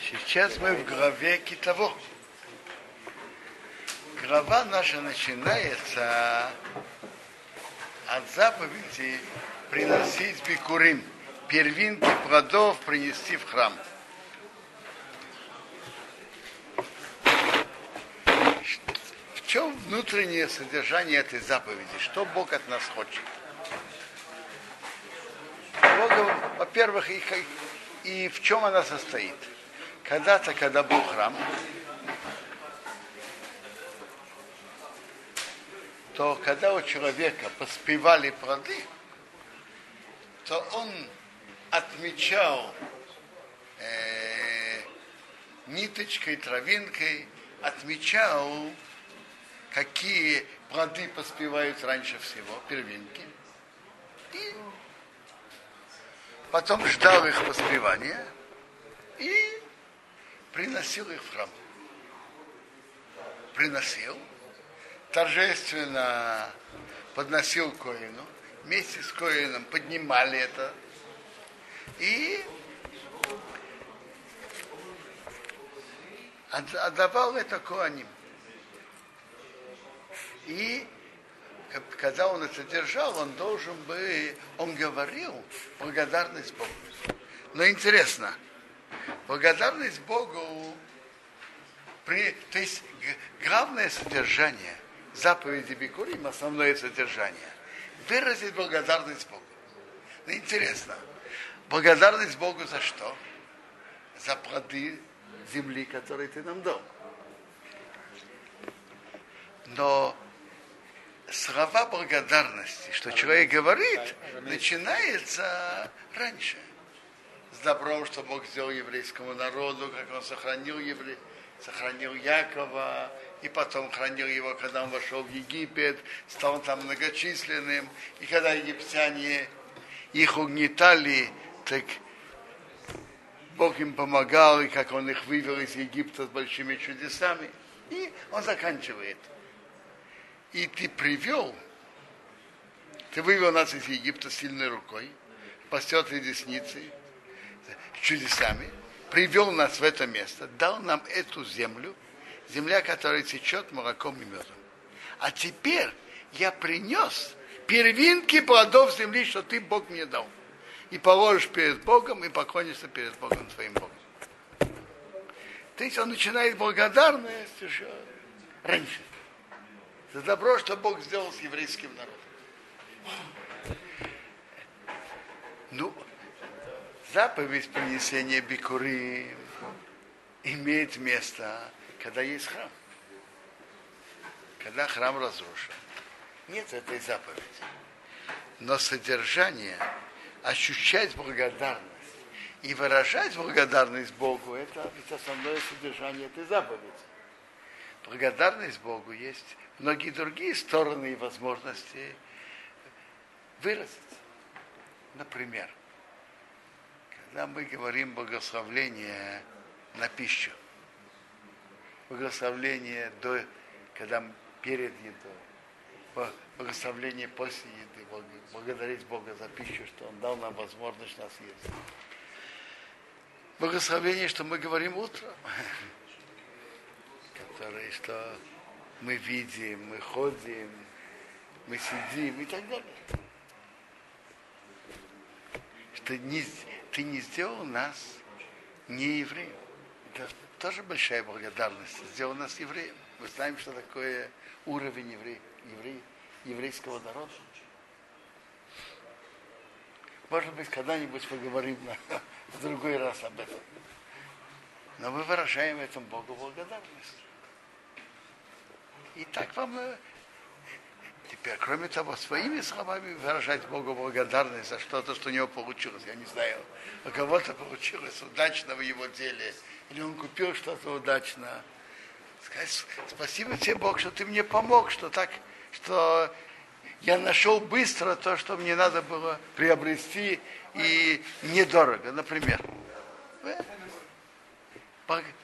Сейчас мы в главе Китово. Глава наша начинается от заповеди приносить бикурим, первинки плодов принести в храм. В чем внутреннее содержание этой заповеди? Что Бог от нас хочет? Во-первых, и, и в чем она состоит? Когда-то, когда был храм, то когда у человека поспевали плоды, то он отмечал э, ниточкой, травинкой, отмечал, какие плоды поспевают раньше всего, первинки. И потом ждал их поспевания и приносил их в храм. Приносил, торжественно подносил Коину, вместе с Коином поднимали это и отдавал это Коаним. И когда он это держал, он должен бы, он говорил благодарность Богу. Но интересно, благодарность Богу, при, то есть главное содержание заповеди Бикурим, основное содержание, выразить благодарность Богу. Но интересно, благодарность Богу за что? За плоды земли, которые ты нам дал. Но слова благодарности, что человек говорит, начинается раньше. С добром, что Бог сделал еврейскому народу, как он сохранил евре... сохранил Якова, и потом хранил его, когда он вошел в Египет, стал там многочисленным, и когда египтяне их угнетали, так Бог им помогал, и как он их вывел из Египта с большими чудесами. И он заканчивает – и ты привел, ты вывел нас из Египта сильной рукой, постетой десницей, чудесами, привел нас в это место, дал нам эту землю, земля, которая течет молоком и медом. А теперь я принес первинки плодов земли, что ты, Бог, мне дал. И положишь перед Богом, и поклонишься перед Богом твоим Богом. То есть он начинает благодарность еще раньше за добро, что Бог сделал с еврейским народом. Ну, заповедь принесения бикуры имеет место, когда есть храм. Когда храм разрушен. Нет этой заповеди. Но содержание, ощущать благодарность и выражать благодарность Богу, это ведь основное содержание этой заповеди. Благодарность Богу есть многие другие стороны и возможности выразить. Например, когда мы говорим благословление на пищу, благословление до, когда перед едой, благословение после еды, благодарить Бога за пищу, что Он дал нам возможность нас есть. Благословение, что мы говорим утром, которое, что мы видим, мы ходим, мы сидим и так далее. Что не, ты не сделал нас не евреем. Это тоже большая благодарность. Сделал нас евреем. Мы знаем, что такое уровень еврей, еврей, еврейского народа. Может быть, когда-нибудь поговорим на, в другой раз об этом. Но мы выражаем этому Богу благодарность. И так вам э, теперь, кроме того, своими словами выражать Богу благодарность за что-то, что у него получилось. Я не знаю, у кого-то получилось удачно в его деле, или он купил что-то удачно. Сказать, спасибо тебе, Бог, что ты мне помог, что так, что я нашел быстро то, что мне надо было приобрести и недорого, например.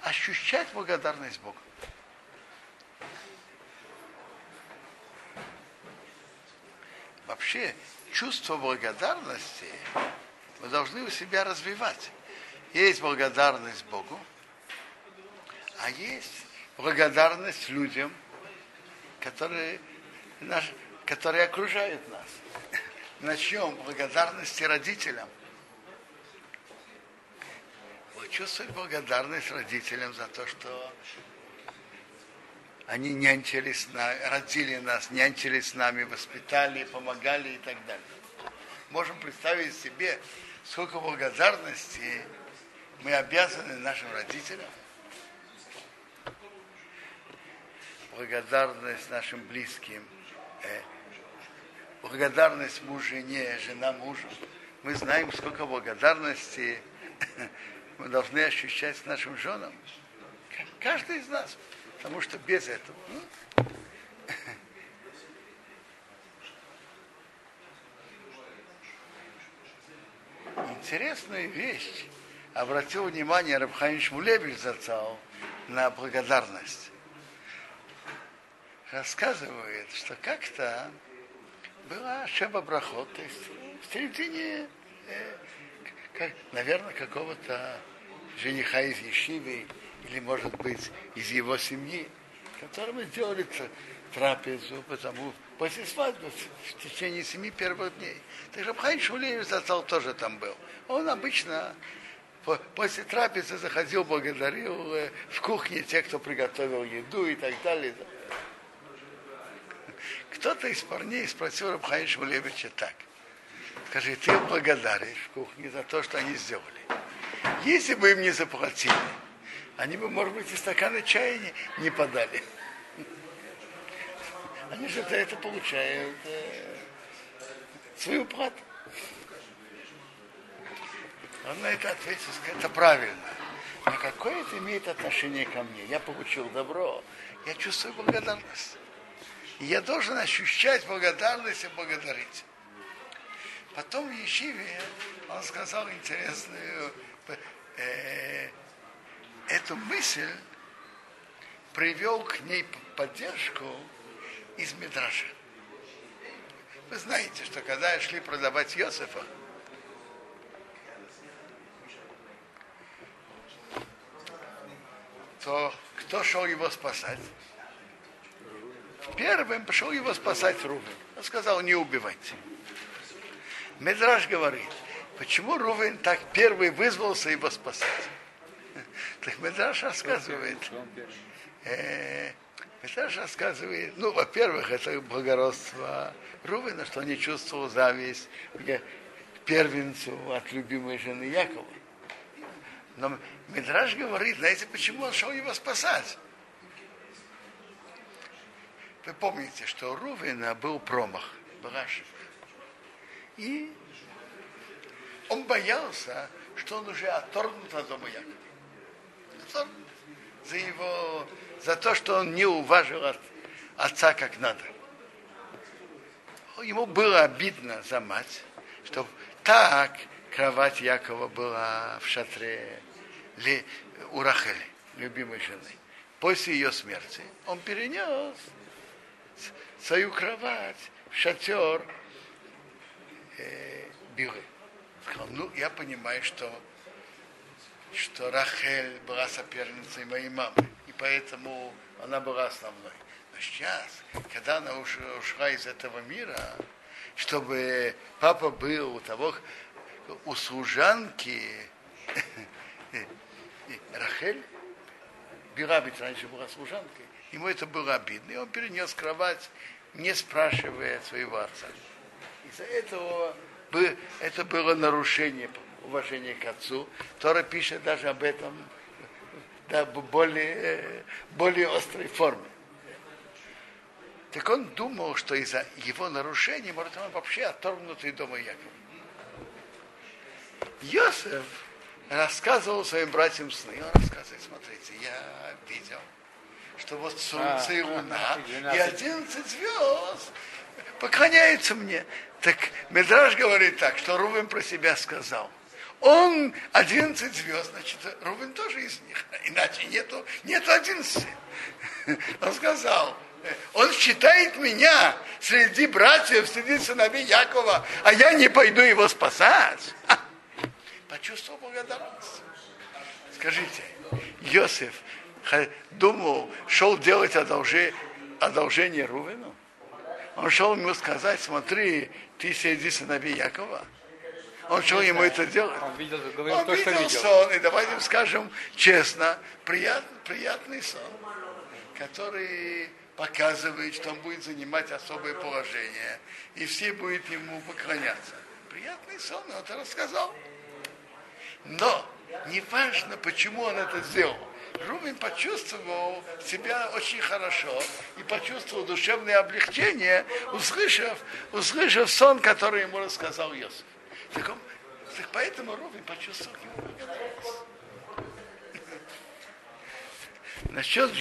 Ощущать благодарность Богу. Вообще чувство благодарности мы должны у себя развивать. Есть благодарность Богу, а есть благодарность людям, которые, наш, которые окружают нас. Начнем благодарности родителям. Чувствовать благодарность родителям за то, что они нянчились, на, родили нас, нянчились с нами, воспитали, помогали и так далее. Можем представить себе, сколько благодарности мы обязаны нашим родителям. Благодарность нашим близким, э, благодарность мужу жене, жена мужу. Мы знаем, сколько благодарности мы должны ощущать с нашим женам. Каждый из нас. Потому что без этого. Ну, интересная вещь. Обратил внимание Рабхайм Шмулевич зацал на благодарность. Рассказывает, что как-то была Шеба Брахот, то есть в середине, э, как, наверное, какого-то жениха из Ешивы, или, может быть, из его семьи, которым сделали трапезу, потому после свадьбы в течение семи первых дней. Так же Бхайн Шулеев застал тоже там был. Он обычно после трапезы заходил, благодарил э, в кухне тех, кто приготовил еду и так далее. Кто-то из парней спросил Рабхаин Шмулевича так. Скажи, ты благодаришь в кухне за то, что они сделали. Если бы им не заплатили, они бы, может быть, и стакана чая не, не подали. Они же за это получают э, свою плату. Он на это ответил, это правильно. Но какое это имеет отношение ко мне? Я получил добро, я чувствую благодарность. И я должен ощущать благодарность и благодарить. Потом в Ешиве он сказал интересную э, эту мысль привел к ней поддержку из Медраша. Вы знаете, что когда шли продавать Йосифа, то кто шел его спасать? Первым пошел его спасать Рувен. Он сказал, не убивайте. Медраж говорит, почему Рувен так первый вызвался его спасать? Так Медраш рассказывает. Э, Медраш рассказывает, ну, во-первых, это благородство Рувена, что не чувствовал зависть к первенцу от любимой жены Якова. Но Медраж говорит, знаете, почему он шел его спасать? Вы помните, что у Рувена был промах, был ошибка. И он боялся, что он уже отторгнут от дома Якова за его, за то, что он не уважил от, отца как надо. Ему было обидно за мать, что так кровать Якова была в шатре у Рахели, любимой жены. После ее смерти он перенес свою кровать в шатер э, Билы. Сказал, ну, я понимаю, что что Рахель была соперницей моей мамы, и поэтому она была основной. Но сейчас, когда она ушла из этого мира, чтобы папа был у того, у служанки Рахель, Бирабит раньше была служанкой, ему это было обидно, и он перенес кровать, не спрашивая своего отца. Из-за этого это было нарушение уважение к отцу. Тора пишет даже об этом да, более, более острой форме. Так он думал, что из-за его нарушений, может, он вообще отторгнутый дома Якова. Йосеф рассказывал своим братьям сны. Он рассказывает, смотрите, я видел, что вот солнце а, и луна, и одиннадцать звезд поклоняются мне. Так Медраж говорит так, что Рувен про себя сказал. Он 11 звезд, значит, Рубин тоже из них. Иначе нету, нету 11. Он сказал, он считает меня среди братьев, среди сыновей Якова, а я не пойду его спасать. почувствовал благодарность. Скажите, Йосиф думал, шел делать одолжение, одолжение Рувену? Он шел ему сказать, смотри, ты среди сыновей Якова. Он шел ему это делать. Он видел, говорил он то, видел, что видел сон, и давайте скажем честно, прият, приятный сон, который показывает, что он будет занимать особое положение, и все будут ему поклоняться. Приятный сон, он это рассказал. Но не важно, почему он это сделал. Рубин почувствовал себя очень хорошо и почувствовал душевное облегчение, услышав, услышав сон, который ему рассказал Йосиф. Так, он, так поэтому Рубин почувствовал благодарность. Насчет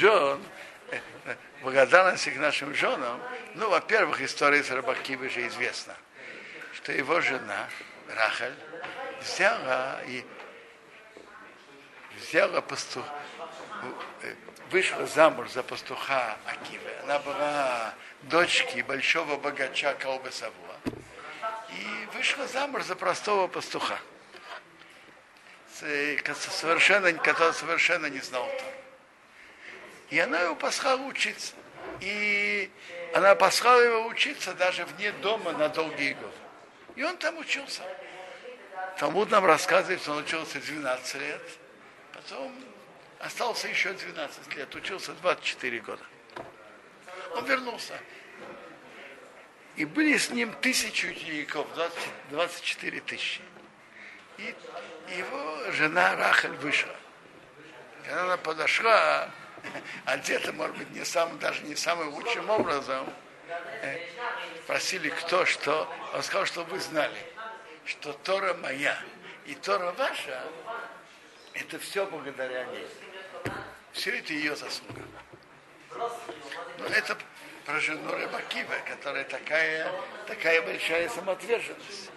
э, благодарности к нашим женам, ну, во-первых, история с Рабакивой же известна, что его жена, Рахаль, взяла и взяла пастух, вышла замуж за пастуха Акивы. Она была дочки большого богача Каубе Савуа. И вышла замуж за простого пастуха, совершенно, который совершенно не знал то. И она его послала учиться. И она послала его учиться даже вне дома на долгие годы. И он там учился. Талмуд нам рассказывает, что он учился 12 лет, потом остался еще 12 лет, учился 24 года. Он вернулся. И были с ним тысячи учеников, 20, 24 тысячи. И его жена Рахель вышла. Когда она подошла, одета, может быть, не сам, даже не самым лучшим образом, э, спросили, кто что. Он сказал, что вы знали, что Тора моя и Тора ваша, это все благодаря ней. Все это ее заслуга. Но это про жену Рыбакива, которая такая, такая большая самоотверженность.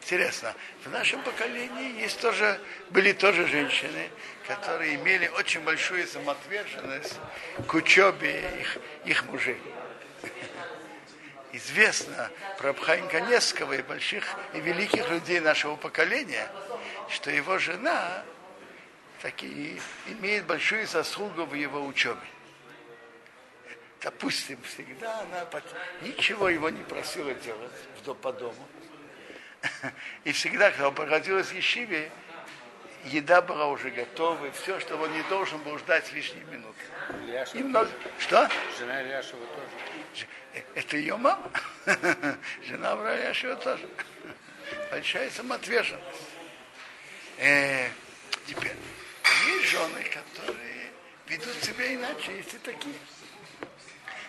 Интересно, в нашем поколении есть тоже, были тоже женщины, которые имели очень большую самоотверженность к учебе их, их мужей. Известно про Абхайм Каневского и больших и великих людей нашего поколения, что его жена такие, имеет большую заслугу в его учебе. Допустим, всегда она ничего его не просила делать по дому. И всегда, когда он проходил из Ешиве, еда была уже готова, и все, что он не должен был ждать лишние минуты. И много... Что? Жена Ильяшева тоже. Это ее мама. Жена Ильяшева тоже. Большая самоотверженность. Э, теперь есть жены, которые ведут себя иначе, есть и такие.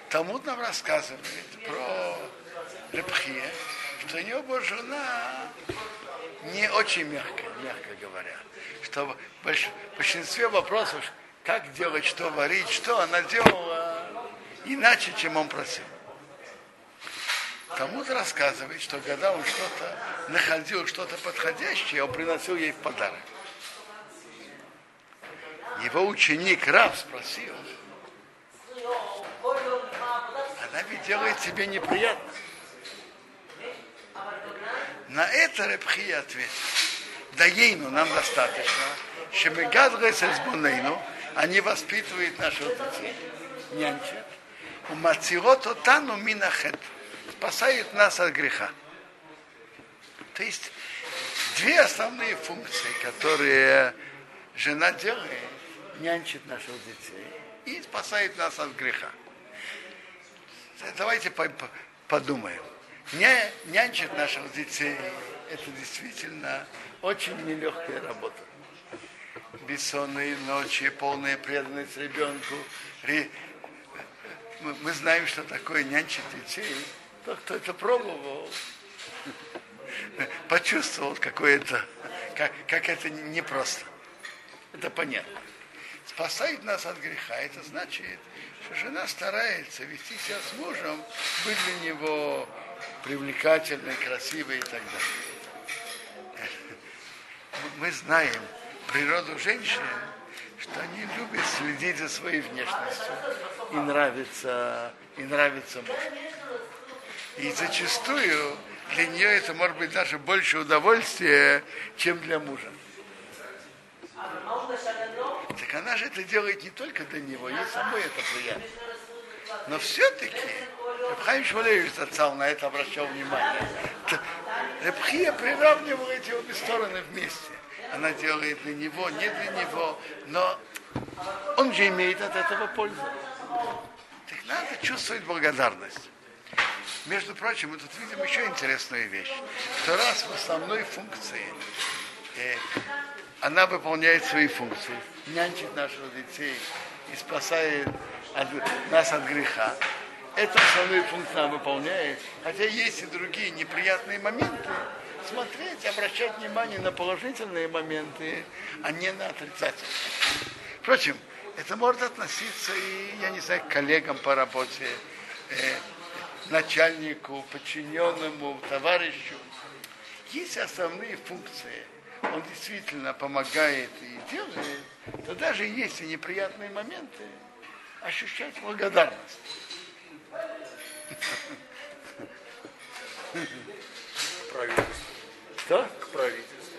Талмуд нам рассказывает про Репхия, что у него была жена не очень мягкая, мягко говоря. Что в большинстве вопросов, как делать, что варить, что она делала иначе, чем он просил. Талмуд рассказывает, что когда он что-то находил, что-то подходящее, он приносил ей в подарок его ученик Рав спросил, ведь делает тебе неприятно. На это Репхия ответил, да ейну нам достаточно, что мы гадгайся с бунейну, они воспитывают наших детей, нянчат, у мацирото тану минахет, спасают нас от греха. То есть две основные функции, которые жена делает, нянчит наших детей и спасает нас от греха. Давайте подумаем. Не нянчит наших детей, это действительно очень нелегкая работа. Бессонные ночи, полная преданность ребенку. Мы знаем, что такое нянчить детей. Тот, кто это пробовал, почувствовал какое-то, как, как это непросто. Это понятно спасает нас от греха. Это значит, что жена старается вести себя с мужем, быть для него привлекательной, красивой и так далее. Мы знаем природу женщин, что они любят следить за своей внешностью и нравится, и нравится муж. И зачастую для нее это может быть даже больше удовольствия, чем для мужа. Так она же это делает не только для него, ей самой это приятно. Но все-таки Рабхайм Швалевич зацал на это обращал внимание. Рабхия приравнивал эти обе стороны вместе. Она делает для него, не для него, но он же имеет от этого пользу. Так надо чувствовать благодарность. Между прочим, мы тут видим еще интересную вещь, что раз в основной функции э, она выполняет свои функции, нянчит наших детей и спасает от, нас от греха, эту основную функцию она выполняет, хотя есть и другие неприятные моменты, смотреть, обращать внимание на положительные моменты, а не на отрицательные. Впрочем, это может относиться и, я не знаю, к коллегам по работе, э, начальнику, подчиненному, товарищу. Есть основные функции. Он действительно помогает и делает, то даже если неприятные моменты, ощущать благодарность. Что? К правительству.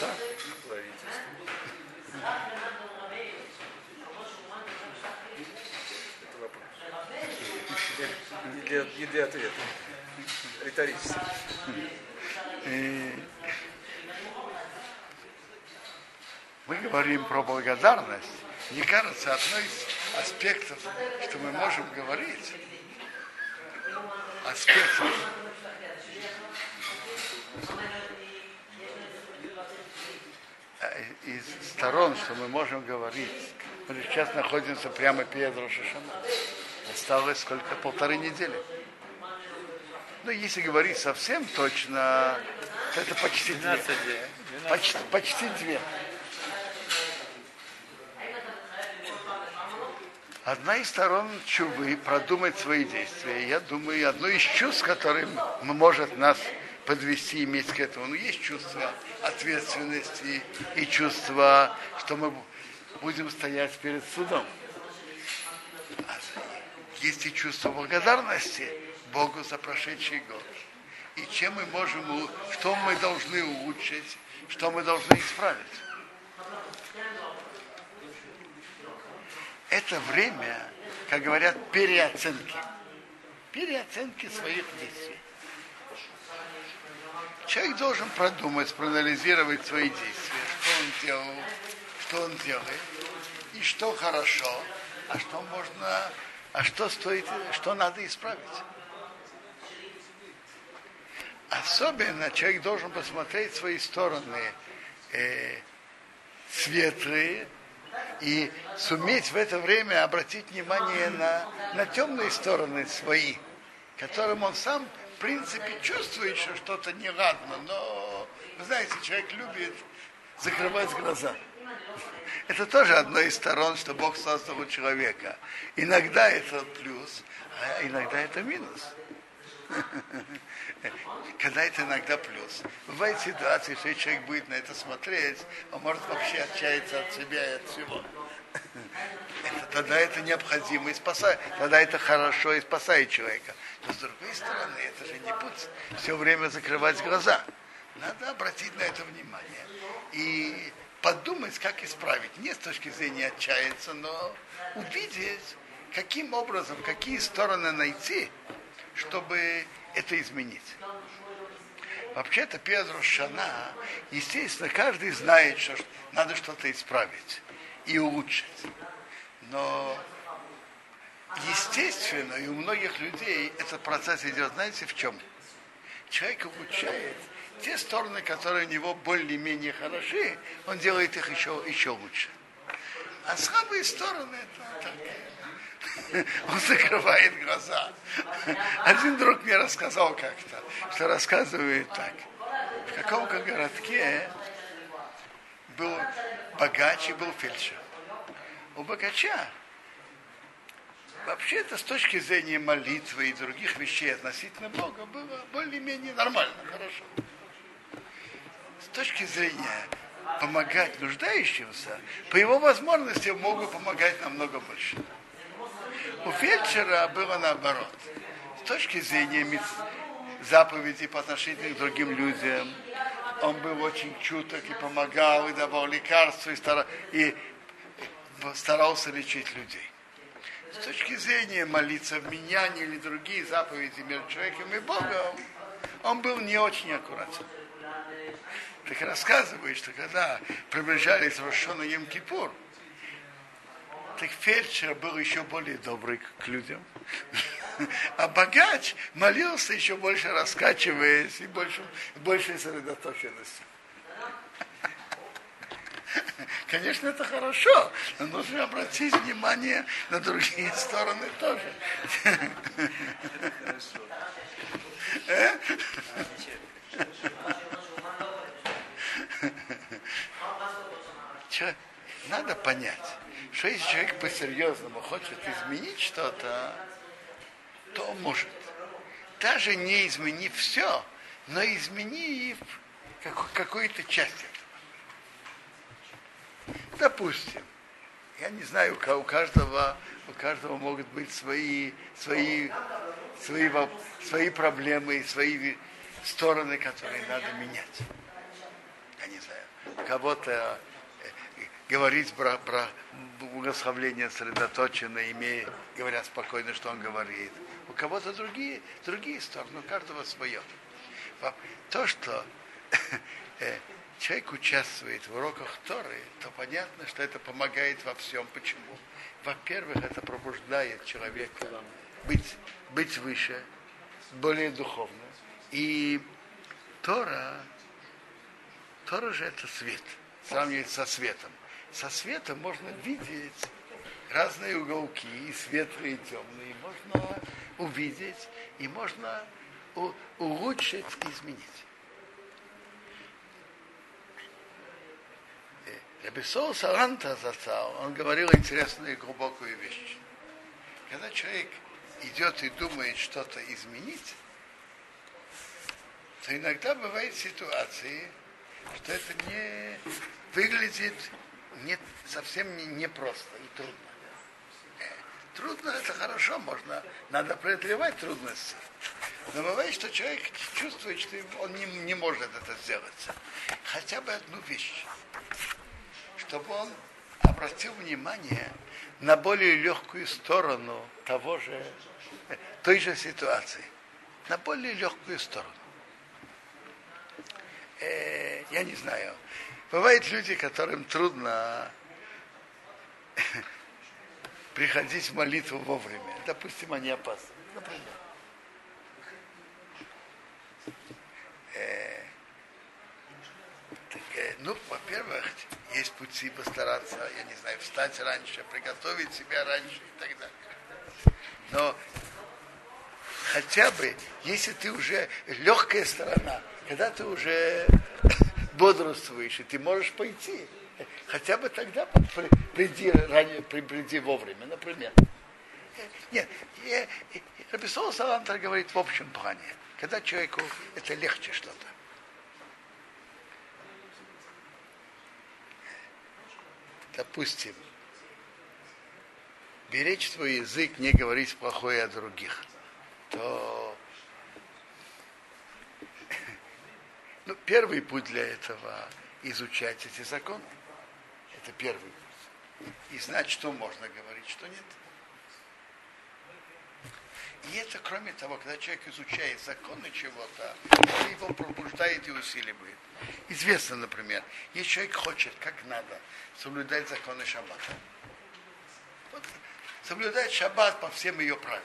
Да. К правительству. Это вопрос. Не для, не для ответа. Риторический. И мы говорим про благодарность. Мне кажется, одной из аспектов, что мы можем говорить, аспектов э, из сторон, что мы можем говорить. Мы сейчас находимся прямо перед Рошашана. Осталось сколько? Полторы недели. Ну, если говорить совсем точно, то это почти две. 12 дней. Почти, почти две. Одна из сторон чувы продумать свои действия. Я думаю, одно из чувств, которое может нас подвести иметь к этому. Ну, есть чувство ответственности и чувство, что мы будем стоять перед судом. А Есть и чувство благодарности Богу за прошедший год. И чем мы можем, что мы должны улучшить, что мы должны исправить. Это время, как говорят, переоценки. Переоценки своих действий. Человек должен продумать, проанализировать свои действия, что он делал, что он делает, и что хорошо, а что можно, а что стоит, что надо исправить. Особенно человек должен посмотреть свои стороны э, светлые и суметь в это время обратить внимание на, на темные стороны свои, которым он сам, в принципе, чувствует, что что-то неладно, но, вы знаете, человек любит закрывать глаза. Это тоже одно из сторон, что Бог создал у человека. Иногда это плюс, а иногда это минус. Когда это иногда плюс. Бывают ситуации, что если человек будет на это смотреть, он может вообще отчаяться от себя и от всего. Это, тогда это необходимо и спасает. Тогда это хорошо и спасает человека. Но с другой стороны, это же не путь все время закрывать глаза. Надо обратить на это внимание. И подумать, как исправить. Не с точки зрения отчаяться, но увидеть, каким образом, какие стороны найти, чтобы это изменить. Вообще-то Петр Шана, естественно, каждый знает, что надо что-то исправить и улучшить. Но естественно, и у многих людей этот процесс идет, знаете, в чем? Человек улучшает те стороны, которые у него более-менее хороши, он делает их еще, еще лучше. А слабые стороны, это так. Он закрывает глаза. Один друг мне рассказал как-то, что рассказывает так. В каком-то городке был богач и был фельдшер. У богача вообще-то с точки зрения молитвы и других вещей относительно Бога было более-менее нормально, хорошо. С точки зрения помогать нуждающимся, по его возможностям могут помогать намного больше. У фельдшера было наоборот. С точки зрения заповедей по отношению к другим людям, он был очень чуток и помогал, и давал лекарства, и, стара- и старался лечить людей. С точки зрения молиться в меняне или другие заповеди между человеком и Богом, он был не очень аккуратен. Так рассказывает, что когда приближались Рошона Йом Кипур, так фельдшер был еще более добрый к- людям. А богач молился еще больше раскачиваясь и больше, большей сосредоточенностью. Конечно, это хорошо, но нужно обратить внимание на другие стороны тоже. Э? Надо понять, что если человек по-серьезному хочет изменить что-то, то он может. Даже не изменив все, но изменив как- какую-то часть этого. Допустим, я не знаю, у ка- у каждого, у каждого могут быть свои, свои, свои, во- свои проблемы и свои стороны, которые надо менять. Я не знаю, у кого-то говорить про, про благословление сосредоточенно, имея, говоря спокойно, что он говорит. У кого-то другие, другие стороны, у каждого свое. Во- То, что э, человек участвует в уроках Торы, то понятно, что это помогает во всем. Почему? Во-первых, это пробуждает человека быть, быть выше, более духовно. И Тора, Тора же это свет, сравнивать со светом. Со светом можно видеть разные уголки, и светлые, и темные. Можно увидеть, и можно улучшить, и изменить. Рабисол Саланта застал, он говорил интересную и глубокую вещь. Когда человек идет и думает что-то изменить, то иногда бывают ситуации, что это не выглядит не, совсем не, непросто и трудно. Трудно это хорошо, можно, надо преодолевать трудности. Но бывает, что человек чувствует, что он не, не может это сделать. Хотя бы одну вещь, чтобы он обратил внимание на более легкую сторону того же, той же ситуации. На более легкую сторону. Э, я не знаю. Бывают люди, которым трудно приходить в молитву вовремя. Допустим, они опаздывают. Например. Э, так, э, ну, во-первых, есть пути постараться, я не знаю, встать раньше, приготовить себя раньше и так далее. Но хотя бы, если ты уже легкая сторона, когда ты уже бодрствуешь, и ты можешь пойти, хотя бы тогда при- приди, ранее, при- приди вовремя, например. Нет, Рабисол Салантер говорит в общем плане, когда человеку это легче что-то. Допустим, беречь свой язык, не говорить плохое о других, то ну, первый путь для этого изучать эти законы. Это первый путь. И знать, что можно говорить, что нет. И это, кроме того, когда человек изучает законы чего-то, это его пробуждает и усиливает. Известно, например, если человек хочет, как надо, соблюдать законы шаббата. Вот, соблюдать шаббат по всем ее правилам.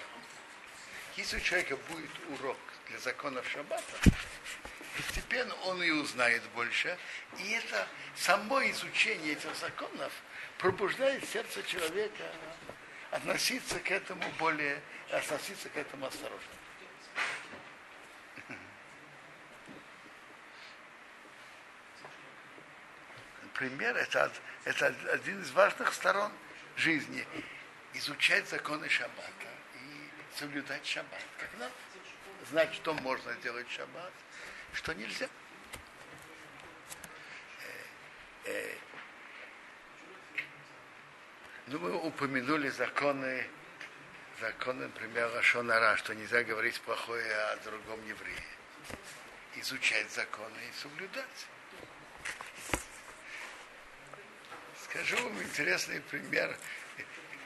Если у человека будет урок для законов шаббата, постепенно он и узнает больше. И это само изучение этих законов пробуждает сердце человека относиться к этому более, относиться к этому осторожно. Например, это, это один из важных сторон жизни. Изучать законы шаббата и соблюдать шаббат. Надо. Знать, что можно делать в шаббат, что нельзя. Э, э, Ну, мы упомянули законы закон, например, Рашонара, что нельзя говорить плохое о другом еврее. Изучать законы и соблюдать. Скажу вам интересный пример,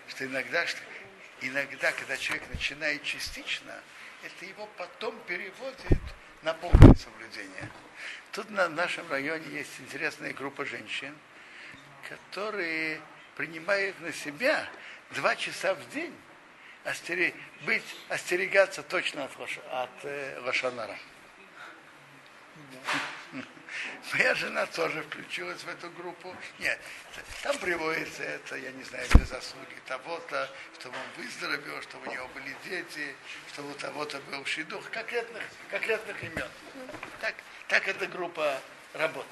что иногда, что иногда, когда человек начинает частично, это его потом переводит на полное соблюдение. Тут на нашем районе есть интересная группа женщин, которые принимают на себя два часа в день остери... быть, остерегаться точно от, от э, лошонара. Моя жена тоже включилась в эту группу. Нет, там приводится это, я не знаю, для заслуги того-то, чтобы он выздоровел, чтобы у него были дети, чтобы у того-то был шидух, конкретных, конкретных имен. Так, так эта группа работает.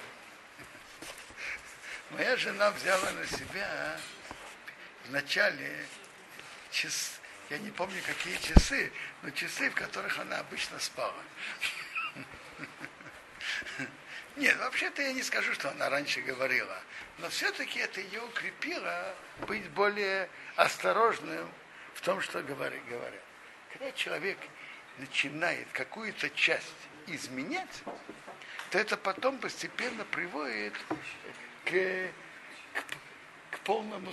Моя жена взяла на себя в начале час, я не помню какие часы, но часы, в которых она обычно спала. Нет, вообще-то я не скажу, что она раньше говорила. Но все-таки это ее укрепило быть более осторожным в том, что говорят. Когда человек начинает какую-то часть изменять, то это потом постепенно приводит к, к, к полному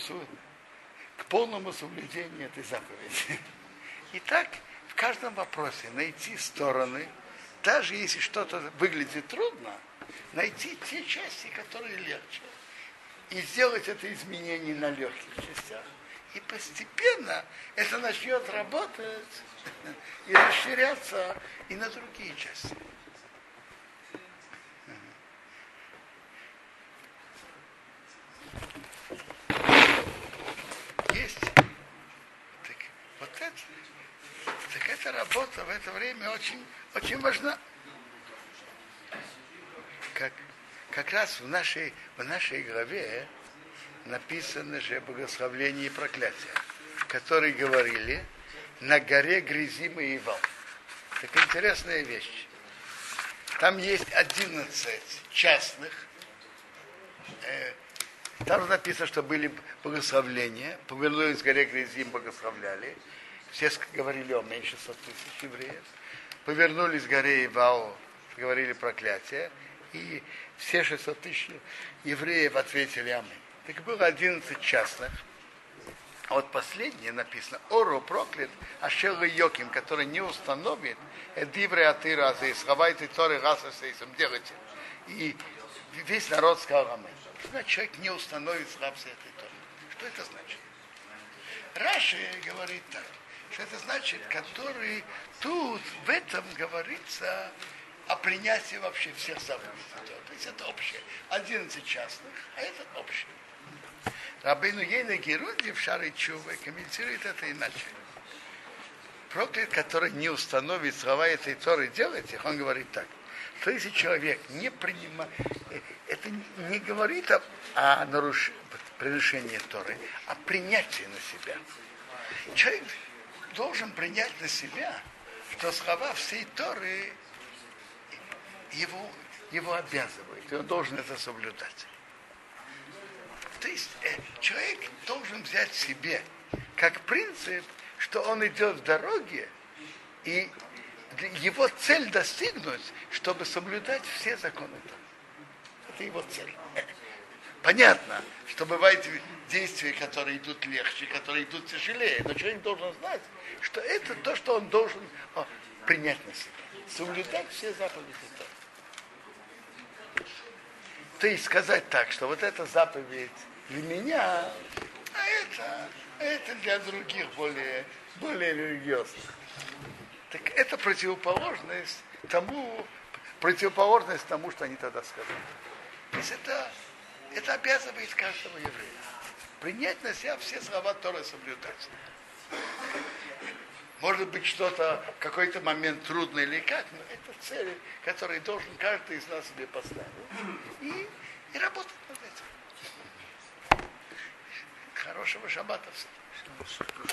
к полному соблюдению этой заповеди. И так в каждом вопросе найти стороны, даже если что-то выглядит трудно, найти те части, которые легче. И сделать это изменение на легких частях. И постепенно это начнет работать и расширяться и на другие части. Есть. Так, вот это, так эта работа в это время очень, очень важна как, как раз в нашей, в нашей главе написано же благословление и проклятие, которые говорили на горе Грязима и Ивал. Так интересная вещь. Там есть 11 частных. Э, там написано, что были благословления. Повернулись к горе Грязим, благословляли. Все говорили о меньше 100 тысяч евреев. Повернулись к горе Ивал, говорили проклятие и все 600 тысяч евреев ответили Амин. Так было 11 частных. А вот последнее написано, Ору проклят, Ашел Йоким, который не установит, Эдивре Атыра Азей, схавайте Торы Гаса Сейсом, делайте. И весь народ сказал Амин. Значит, человек не установит слабости этой Торы. Что это значит? Раши говорит так, что это значит, который тут в этом говорится о принятии вообще всех заповедей. То есть это общее. 11 частных, а это общее. Рабейну Ейна Герунди в Шаре Чувы комментирует это иначе. Проклят, который не установит слова этой Торы делать их, он говорит так. Что если человек не принимает, это не говорит о, о наруш... превышении Торы, а принятии на себя. Человек должен принять на себя, что слова всей Торы его, его обязывает, и он должен это соблюдать. То есть э, человек должен взять себе как принцип, что он идет в дороге, и его цель достигнуть, чтобы соблюдать все законы. Это его цель. Понятно, что бывают действия, которые идут легче, которые идут тяжелее, но человек должен знать, что это то, что он должен о, принять на себя. Соблюдать все заповеди. То есть сказать так, что вот эта заповедь для меня, а это, а это для других более, более религиозных. Так это противоположность тому, противоположность тому, что они тогда сказали. То есть это, это обязывает каждого еврея. Принять на себя все слова Торы соблюдать. Может быть, что-то, какой-то момент трудный или как, но это цели, которые должен каждый из нас себе поставить. И, и работать над этим. Хорошего шаббата всем.